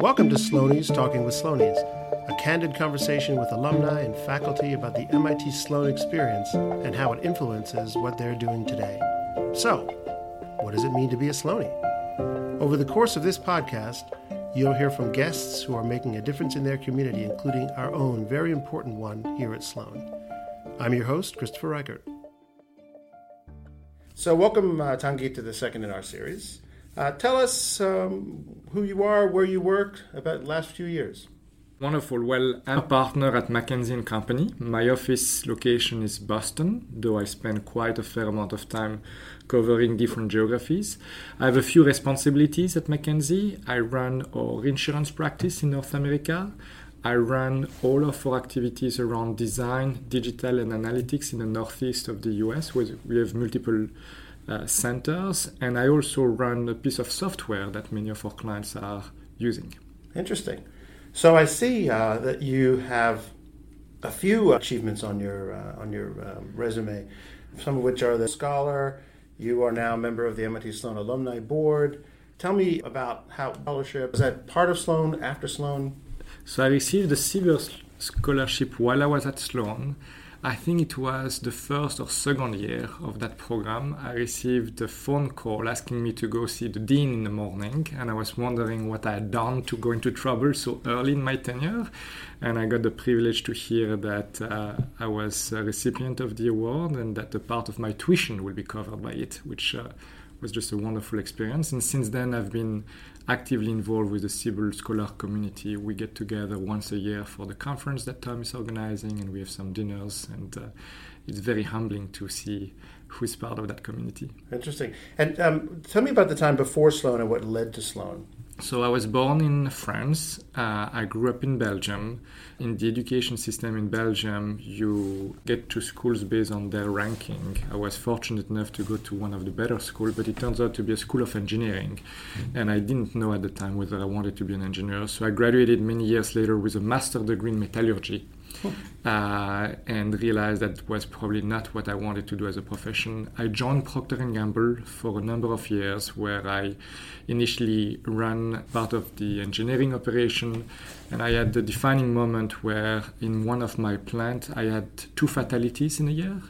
Welcome to Sloanies Talking with Sloanies, a candid conversation with alumni and faculty about the MIT Sloan experience and how it influences what they're doing today. So, what does it mean to be a Sloanie? Over the course of this podcast, you'll hear from guests who are making a difference in their community, including our own very important one here at Sloan. I'm your host, Christopher Reichert. So, welcome, uh, Tanguy, to the second in our series. Uh, tell us um, who you are, where you work, about the last few years. Wonderful. Well, I'm a partner at McKinsey Company. My office location is Boston, though I spend quite a fair amount of time covering different geographies. I have a few responsibilities at McKinsey. I run our insurance practice in North America. I run all of our activities around design, digital, and analytics in the northeast of the US, where we have multiple uh, centers, and I also run a piece of software that many of our clients are using. Interesting. So I see uh, that you have a few achievements on your uh, on your um, resume, some of which are the scholar. You are now a member of the MIT Sloan Alumni Board. Tell me about how scholarship is that part of Sloan after Sloan. So I received the Siebel scholarship while I was at Sloan I think it was the first or second year of that program. I received a phone call asking me to go see the dean in the morning, and I was wondering what I had done to go into trouble so early in my tenure. And I got the privilege to hear that uh, I was a recipient of the award and that a part of my tuition will be covered by it, which uh, was just a wonderful experience. And since then, I've been actively involved with the Siebel Scholar community. We get together once a year for the conference that Tom is organizing, and we have some dinners. And uh, it's very humbling to see who is part of that community. Interesting. And um, tell me about the time before Sloan and what led to Sloan. So I was born in France. Uh, I grew up in Belgium. In the education system in Belgium, you get to schools based on their ranking. I was fortunate enough to go to one of the better schools, but it turns out to be a school of engineering. Mm-hmm. And I didn't know at the time whether I wanted to be an engineer. So I graduated many years later with a master degree in metallurgy uh, and realized that was probably not what I wanted to do as a profession. I joined Procter & Gamble for a number of years where I initially ran part of the engineering operation and I had the defining moment where in one of my plants I had two fatalities in a year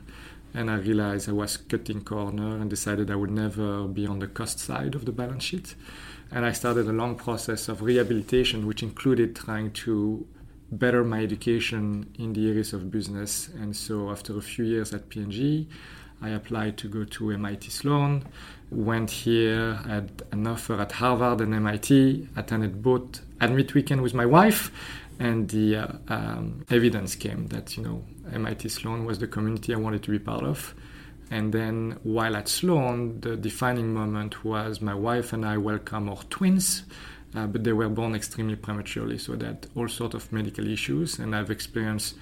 and I realized I was cutting corner and decided I would never be on the cost side of the balance sheet. And I started a long process of rehabilitation, which included trying to better my education in the areas of business. And so after a few years at P&G, I applied to go to MIT Sloan, went here, had an offer at Harvard and MIT, attended both Admit Weekend with my wife, and the uh, um, evidence came that, you know, MIT Sloan was the community I wanted to be part of. And then while at Sloan, the defining moment was my wife and I welcome our twins uh, but they were born extremely prematurely, so they had all sorts of medical issues. And I've experienced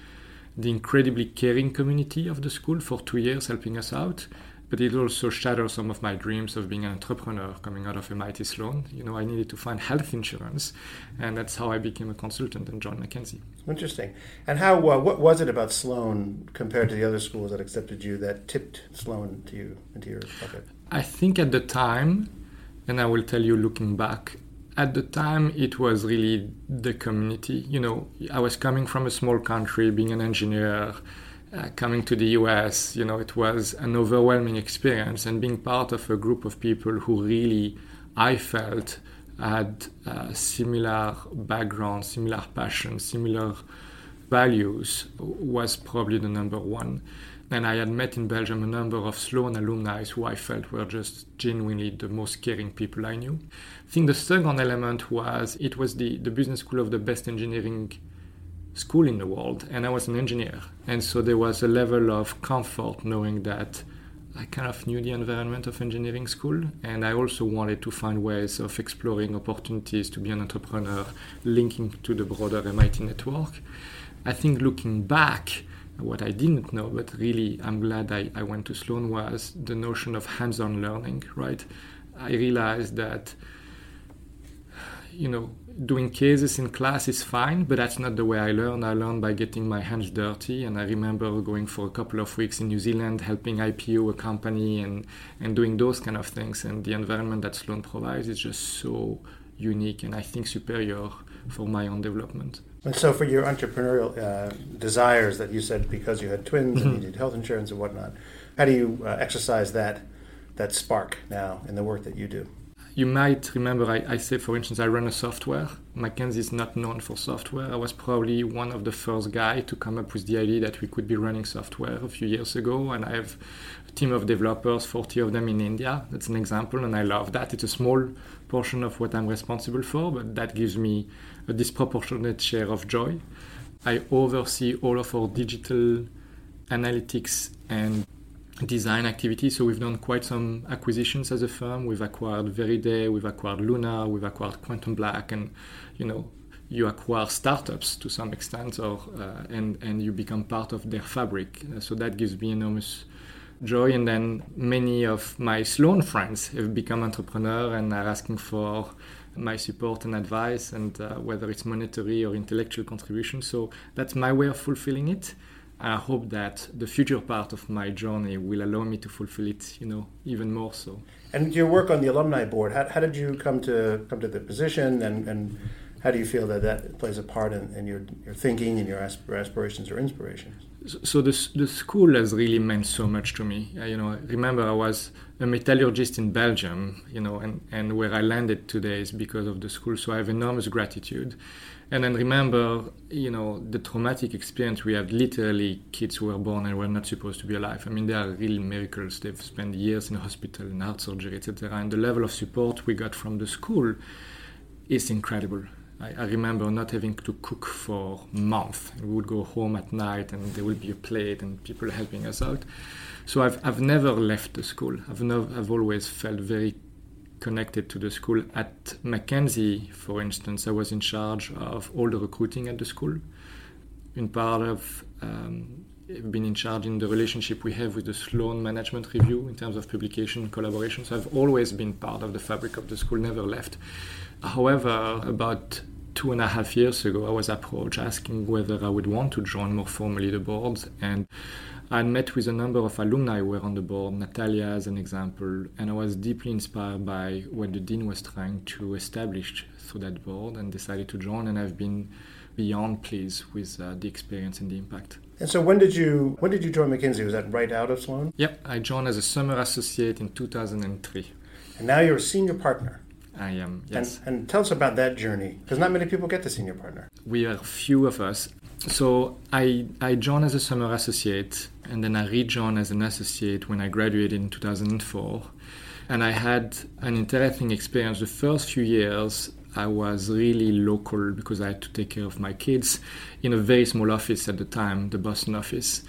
the incredibly caring community of the school for two years, helping us out. But it also shattered some of my dreams of being an entrepreneur coming out of MIT Sloan. You know, I needed to find health insurance, and that's how I became a consultant and joined McKinsey. Interesting. And how? Uh, what was it about Sloan compared to the other schools that accepted you that tipped Sloan to you into your bucket? I think at the time, and I will tell you looking back, at the time it was really the community. You know i was coming from a small country being an engineer uh, coming to the us you know it was an overwhelming experience and being part of a group of people who really i felt had uh, similar background similar passion similar values was probably the number one and I had met in Belgium a number of Sloan alumni who I felt were just genuinely the most caring people I knew. I think the second element was it was the, the business school of the best engineering school in the world, and I was an engineer. And so there was a level of comfort knowing that I kind of knew the environment of engineering school, and I also wanted to find ways of exploring opportunities to be an entrepreneur, linking to the broader MIT network. I think looking back, what I didn't know, but really I'm glad I, I went to Sloan, was the notion of hands on learning, right? I realized that, you know, doing cases in class is fine, but that's not the way I learn. I learn by getting my hands dirty. And I remember going for a couple of weeks in New Zealand, helping IPO a company and, and doing those kind of things. And the environment that Sloan provides is just so unique and I think superior for my own development. And so, for your entrepreneurial uh, desires that you said because you had twins mm-hmm. and you did health insurance and whatnot, how do you uh, exercise that that spark now in the work that you do? You might remember I, I say, for instance, I run a software. McKinsey is not known for software. I was probably one of the first guy to come up with the idea that we could be running software a few years ago. And I have a team of developers, 40 of them in India. That's an example, and I love that. It's a small portion of what I'm responsible for, but that gives me a disproportionate share of joy. I oversee all of our digital analytics and design activity. So we've done quite some acquisitions as a firm. We've acquired Veryday, we've acquired Lunar, we've acquired Quantum Black, and you know you acquire startups to some extent, or uh, and and you become part of their fabric. So that gives me enormous joy. And then many of my Sloan friends have become entrepreneurs and are asking for my support and advice, and uh, whether it's monetary or intellectual contribution. So that's my way of fulfilling it. I hope that the future part of my journey will allow me to fulfill it, you know, even more so. And your work on the alumni board, how, how did you come to come to the position, and, and how do you feel that that plays a part in, in your, your thinking and your aspirations or inspirations? So the, the school has really meant so much to me. Uh, you know, remember I was a metallurgist in Belgium, you know, and, and where I landed today is because of the school. So I have enormous gratitude. And then remember, you know, the traumatic experience we had literally kids who were born and were not supposed to be alive. I mean, they are real miracles. They've spent years in hospital, in heart surgery, etc. And the level of support we got from the school is incredible. I, I remember not having to cook for months. We would go home at night and there would be a plate and people helping us out. So I've, I've never left the school. I've, never, I've always felt very connected to the school. At McKinsey, for instance, I was in charge of all the recruiting at the school. In part of um, been in charge in the relationship we have with the Sloan Management Review in terms of publication collaboration. So I've always been part of the fabric of the school, never left. However, about two and a half years ago, I was approached asking whether I would want to join more formally the board. And I met with a number of alumni who were on the board, Natalia as an example, and I was deeply inspired by what the dean was trying to establish through that board and decided to join. And I've been beyond pleased with uh, the experience and the impact. And so, when did you when did you join McKinsey? Was that right out of Sloan? Yep, I joined as a summer associate in 2003. And now you're a senior partner. I am, yes. And, and tell us about that journey, because not many people get to senior partner. We are few of us. So I, I joined as a summer associate, and then I rejoined as an associate when I graduated in 2004. And I had an interesting experience. The first few years, I was really local because I had to take care of my kids in a very small office at the time, the Boston office.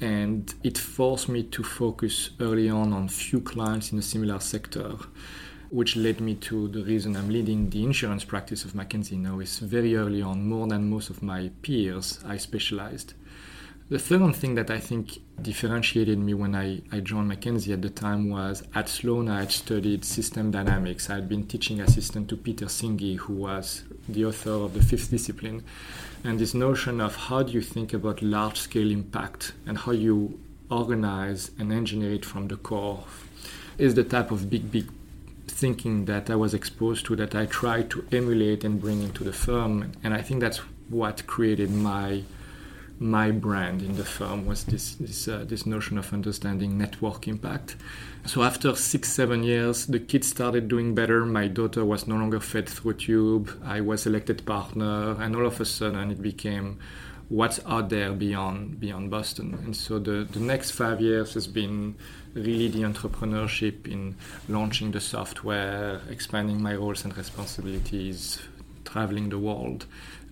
And it forced me to focus early on on few clients in a similar sector which led me to the reason I'm leading the insurance practice of McKinsey now is very early on, more than most of my peers, I specialized. The third thing that I think differentiated me when I, I joined McKinsey at the time was at Sloan I had studied system dynamics. I had been teaching assistant to Peter Senge, who was the author of the fifth discipline. And this notion of how do you think about large scale impact and how you organize and engineer it from the core is the type of big, big thinking that I was exposed to that I tried to emulate and bring into the firm. And I think that's what created my my brand in the firm was this this, uh, this notion of understanding network impact. So after six seven years, the kids started doing better. My daughter was no longer fed through tube. I was elected partner, and all of a sudden it became what's out there beyond beyond Boston. And so the, the next five years has been really the entrepreneurship in launching the software, expanding my roles and responsibilities, traveling the world.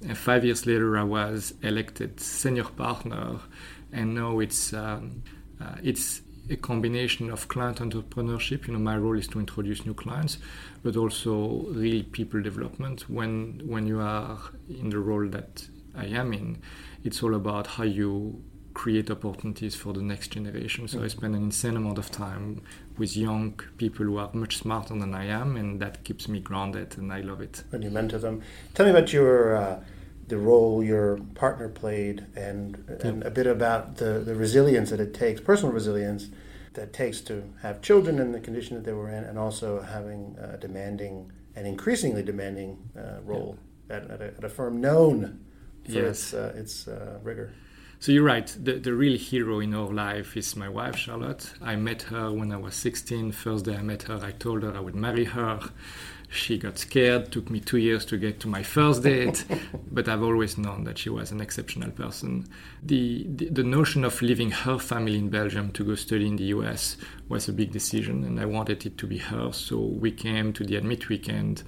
And five years later, I was elected senior partner, and now it's um, uh, it's a combination of client entrepreneurship. You know, my role is to introduce new clients, but also really people development. When when you are in the role that I am in, it's all about how you create opportunities for the next generation. So mm-hmm. I spend an insane amount of time with young people who are much smarter than I am, and that keeps me grounded, and I love it. When you mentor them, tell me about your uh, the role your partner played, and and a bit about the the resilience that it takes, personal resilience that takes to have children in the condition that they were in, and also having a demanding and increasingly demanding uh, role yeah. at, at, a, at, a, firm known for yes. its, uh, its uh, rigor. So you're right. The, the real hero in our life is my wife, Charlotte. I met her when I was 16. First day I met her, I told her I would marry her. She got scared. Took me two years to get to my first date, but I've always known that she was an exceptional person. The, the, the notion of leaving her family in Belgium to go study in the U.S. was a big decision, and I wanted it to be her. So we came to the Admit weekend,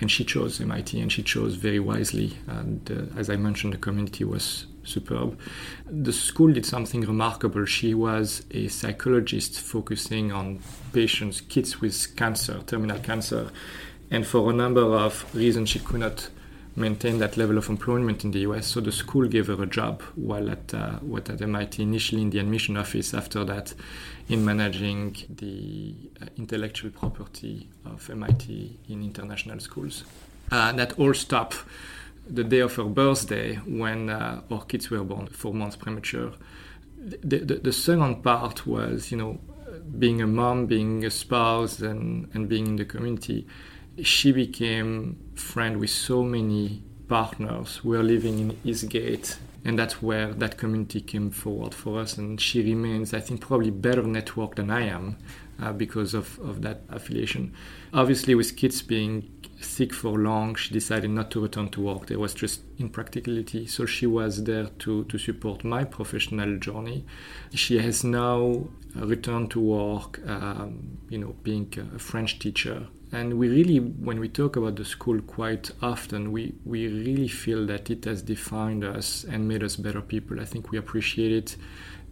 and she chose MIT, and she chose very wisely. And uh, as I mentioned, the community was superb. The school did something remarkable. She was a psychologist focusing on patients, kids with cancer, terminal cancer. And for a number of reasons, she could not maintain that level of employment in the US. So the school gave her a job while at, uh, what at MIT, initially in the admission office, after that, in managing the uh, intellectual property of MIT in international schools. Uh, that all stopped the day of her birthday when uh, our kids were born, four months premature. The, the, the, second part was, you know, being a mom, being a spouse, and, and being in the community. She became friend with so many partners who were living in Eastgate, and that's where that community came forward for us. And she remains, I think, probably better networked than I am uh, because of, of that affiliation. Obviously, with kids being sick for long, she decided not to return to work. There was just impracticality. So she was there to, to support my professional journey. She has now returned to work, um, you know, being a French teacher. And we really, when we talk about the school quite often, we, we really feel that it has defined us and made us better people. I think we appreciated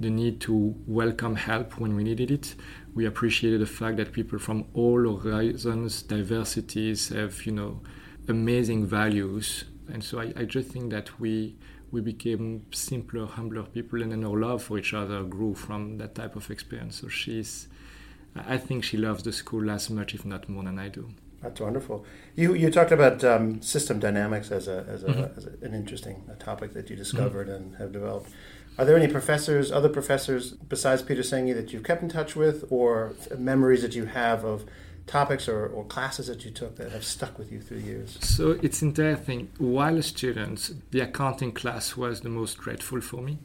the need to welcome help when we needed it we appreciated the fact that people from all horizons, diversities have, you know, amazing values. And so I, I just think that we we became simpler, humbler people, and then our love for each other grew from that type of experience. So she's, I think she loves the school as much, if not more, than I do. That's wonderful. You you talked about um, system dynamics as a as, a, mm-hmm. as a, an interesting topic that you discovered mm-hmm. and have developed. Are there any professors, other professors besides Peter Senge that you've kept in touch with, or memories that you have of topics or, or classes that you took that have stuck with you through the years? So it's interesting. While a student, the accounting class was the most dreadful for me.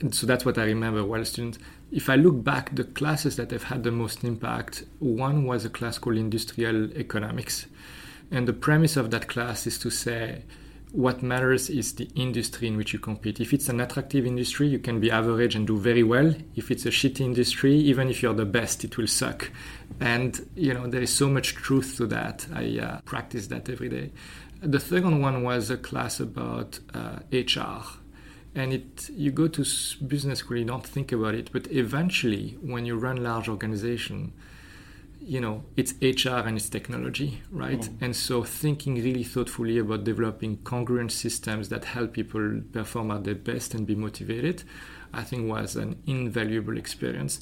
And so that's what I remember while a student. If I look back, the classes that have had the most impact, one was a class called Industrial Economics. And the premise of that class is to say, what matters is the industry in which you compete. If it's an attractive industry, you can be average and do very well. If it's a shitty industry, even if you're the best, it will suck. And you know there is so much truth to that. I uh, practice that every day. The second one was a class about uh, HR, and it you go to business school, you don't think about it, but eventually, when you run large organization you know it's hr and it's technology right? Mm. and so thinking really thoughtfully about developing congruent systems that help people perform at their best and be motivated i think was an invaluable experience.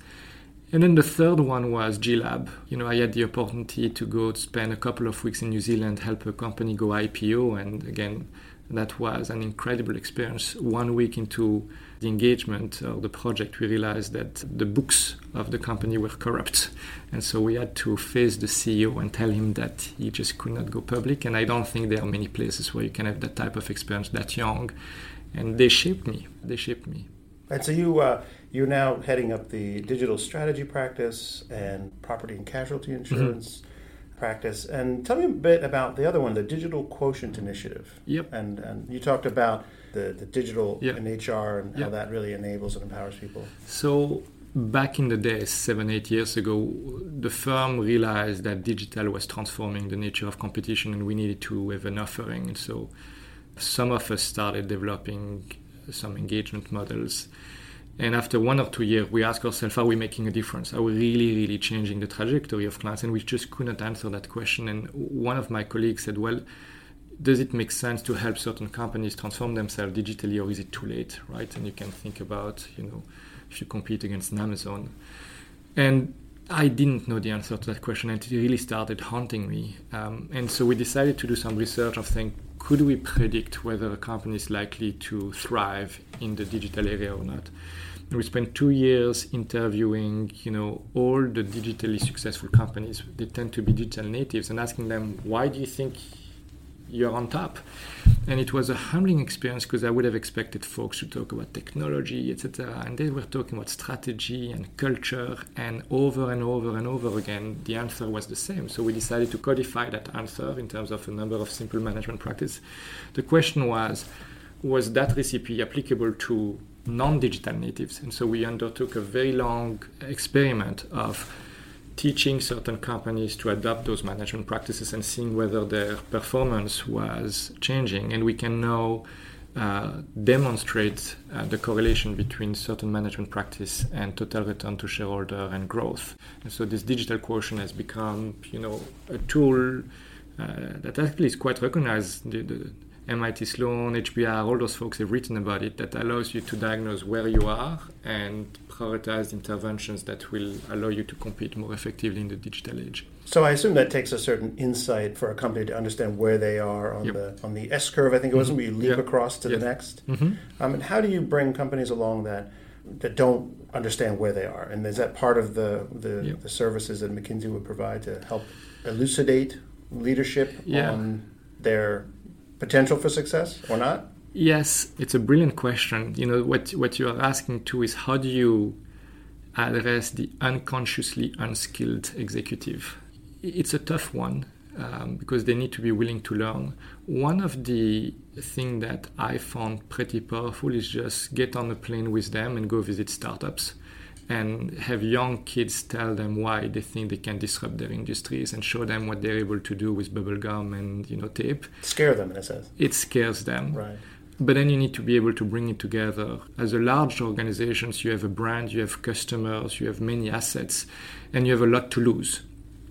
And then the third one was G-Lab. You know i had the opportunity to go spend a couple of weeks in new zealand help a company go ipo and again that was an incredible experience one week into the engagement or the project, we realized that the books of the company were corrupt. And so we had to face the CEO and tell him that he just could not go public. And I don't think there are many places where you can have that type of experience that young. And they shaped me. They shaped me. And so you, uh, you're now heading up the digital strategy practice and property and casualty insurance. Mm-hmm practice. And tell me a bit about the other one, the Digital Quotient Initiative. Yep. And, and you talked about the, the digital yep. in HR and yep. how that really enables and empowers people. So back in the day, seven, eight years ago, the firm realized that digital was transforming the nature of competition and we needed to have an offering. And so some of us started developing some engagement models. And after one or two years, we ask ourselves, are we making a difference? Are we really, really changing the trajectory of clients? And we just couldn't answer that question. And one of my colleagues said, well, does it make sense to help certain companies transform themselves digitally, or is it too late, right? And you can think about, you know, if you compete against Amazon. And I didn't know the answer to that question, and it really started haunting me. Um, and so we decided to do some research of saying, could we predict whether a company is likely to thrive in the digital area or not? We spent two years interviewing, you know, all the digitally successful companies. They tend to be digital natives, and asking them, why do you think you're on top. And it was a humbling experience because I would have expected folks to talk about technology, etc. And they were talking about strategy and culture, and over and over and over again, the answer was the same. So we decided to codify that answer in terms of a number of simple management practices. The question was, was that recipe applicable to non-digital natives? And so we undertook a very long experiment of teaching certain companies to adopt those management practices and seeing whether their performance was changing. And we can now uh, demonstrate uh, the correlation between certain management practice and total return to shareholder and growth. And so this digital quotient has become, you know, a tool uh, that actually is quite recognized. The, the, MIT Sloan, HBR, all those folks have written about it that allows you to diagnose where you are and prioritize interventions that will allow you to compete more effectively in the digital age. So I assume that takes a certain insight for a company to understand where they are on yep. the on the S curve. I think it was mm-hmm. where you leap yep. across to yep. the next. Mm-hmm. Um, and how do you bring companies along that that don't understand where they are? And is that part of the the, the services that McKinsey would provide to help elucidate leadership yeah. on their potential for success or not? Yes, it's a brilliant question. You know, what, what you are asking too is how do you address the unconsciously unskilled executive? It's a tough one um, because they need to be willing to learn. One of the things that I found pretty powerful is just get on a plane with them and go visit startups and have young kids tell them why they think they can disrupt their industries and show them what they're able to do with bubblegum and you know tape. Scare them in a sense. It scares them. Right. But then you need to be able to bring it together. As a large organizations you have a brand you have customers you have many assets and you have a lot to lose.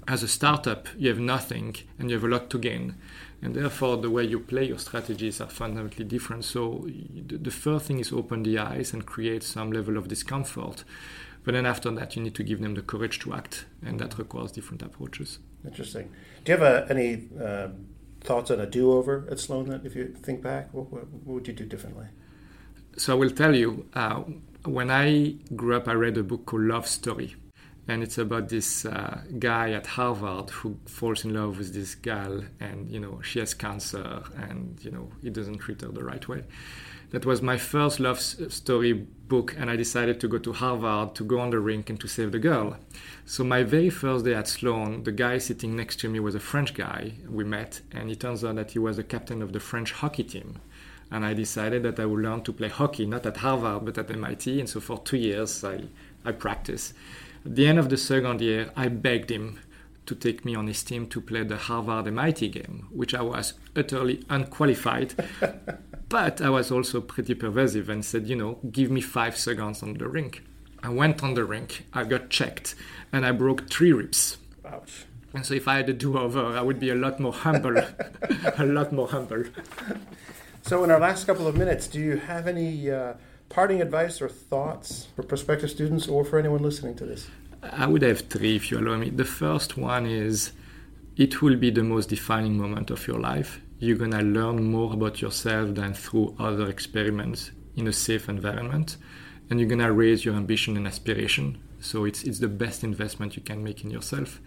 As a startup you have nothing and you have a lot to gain and therefore the way you play your strategies are fundamentally different so the first thing is open the eyes and create some level of discomfort but then after that, you need to give them the courage to act, and that requires different approaches. Interesting. Do you have a, any uh, thoughts on a do-over at Sloan? That if you think back, what, what, what, would you do differently? So I will tell you. Uh, when I grew up, I read a book called Love Story, and it's about this uh, guy at Harvard who falls in love with this gal, and you know she has cancer, and you know he doesn't treat her the right way that was my first love story book, and I decided to go to Harvard to go on the rink and to save the girl. So my very first day at Sloan, the guy sitting next to me was a French guy we met, and it turns out that he was the captain of the French hockey team. And I decided that I would learn to play hockey, not at Harvard, but at MIT. And so for two years, I, I practiced. At the end of the second year, I begged him to take me on his team to play the Harvard MIT game, which I was utterly unqualified. but I was also pretty pervasive and said, you know, give me five seconds on the rink. I went on the rink, I got checked, and I broke three ribs. Ouch. And so if I had a do over, I would be a lot more humble. a lot more humble. So, in our last couple of minutes, do you have any uh, parting advice or thoughts for prospective students or for anyone listening to this? I would have three if you allow me. The first one is it will be the most defining moment of your life. You're going to learn more about yourself than through other experiments in a safe environment. And you're going to raise your ambition and aspiration. So it's, it's the best investment you can make in yourself.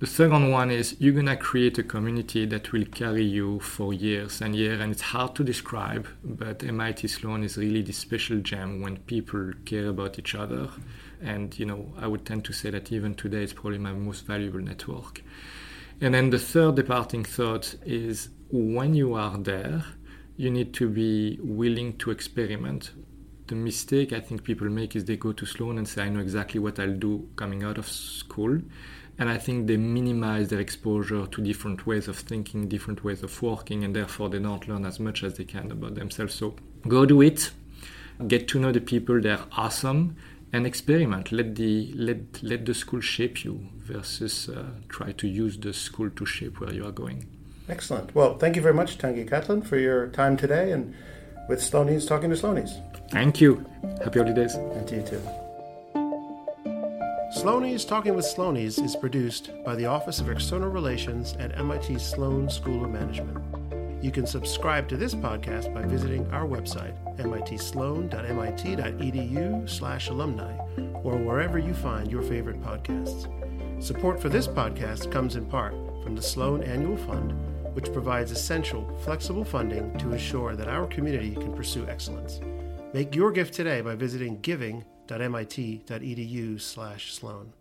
The second one is you're to create a community that will carry you for years and years. And it's hard to describe, but MIT Sloan is really this special gem when people care about each other and you know I would tend to say that even today it's probably my most valuable network. And then the third departing thought is when you are there, you need to be willing to experiment. The mistake I think people make is they go to Sloan and say, I know exactly what I'll do coming out of school. And I think they minimize their exposure to different ways of thinking, different ways of working, and therefore they don't learn as much as they can about themselves. So go do it, get to know the people, they're awesome, and experiment. Let the let let the school shape you versus uh, try to use the school to shape where you are going. Excellent. Well, thank you very much, Tanguy Catlin, for your time today and with Sloanies talking to Sloanies. Thank you. Happy holidays. And to you too. Sloanies Talking with Sloanies is produced by the Office of External Relations at MIT Sloan School of Management. You can subscribe to this podcast by visiting our website, mitsloan.mit.edu slash alumni, or wherever you find your favorite podcasts. Support for this podcast comes in part from the Sloan Annual Fund, which provides essential, flexible funding to ensure that our community can pursue excellence. Make your gift today by visiting giving.mit.edu slash Sloan.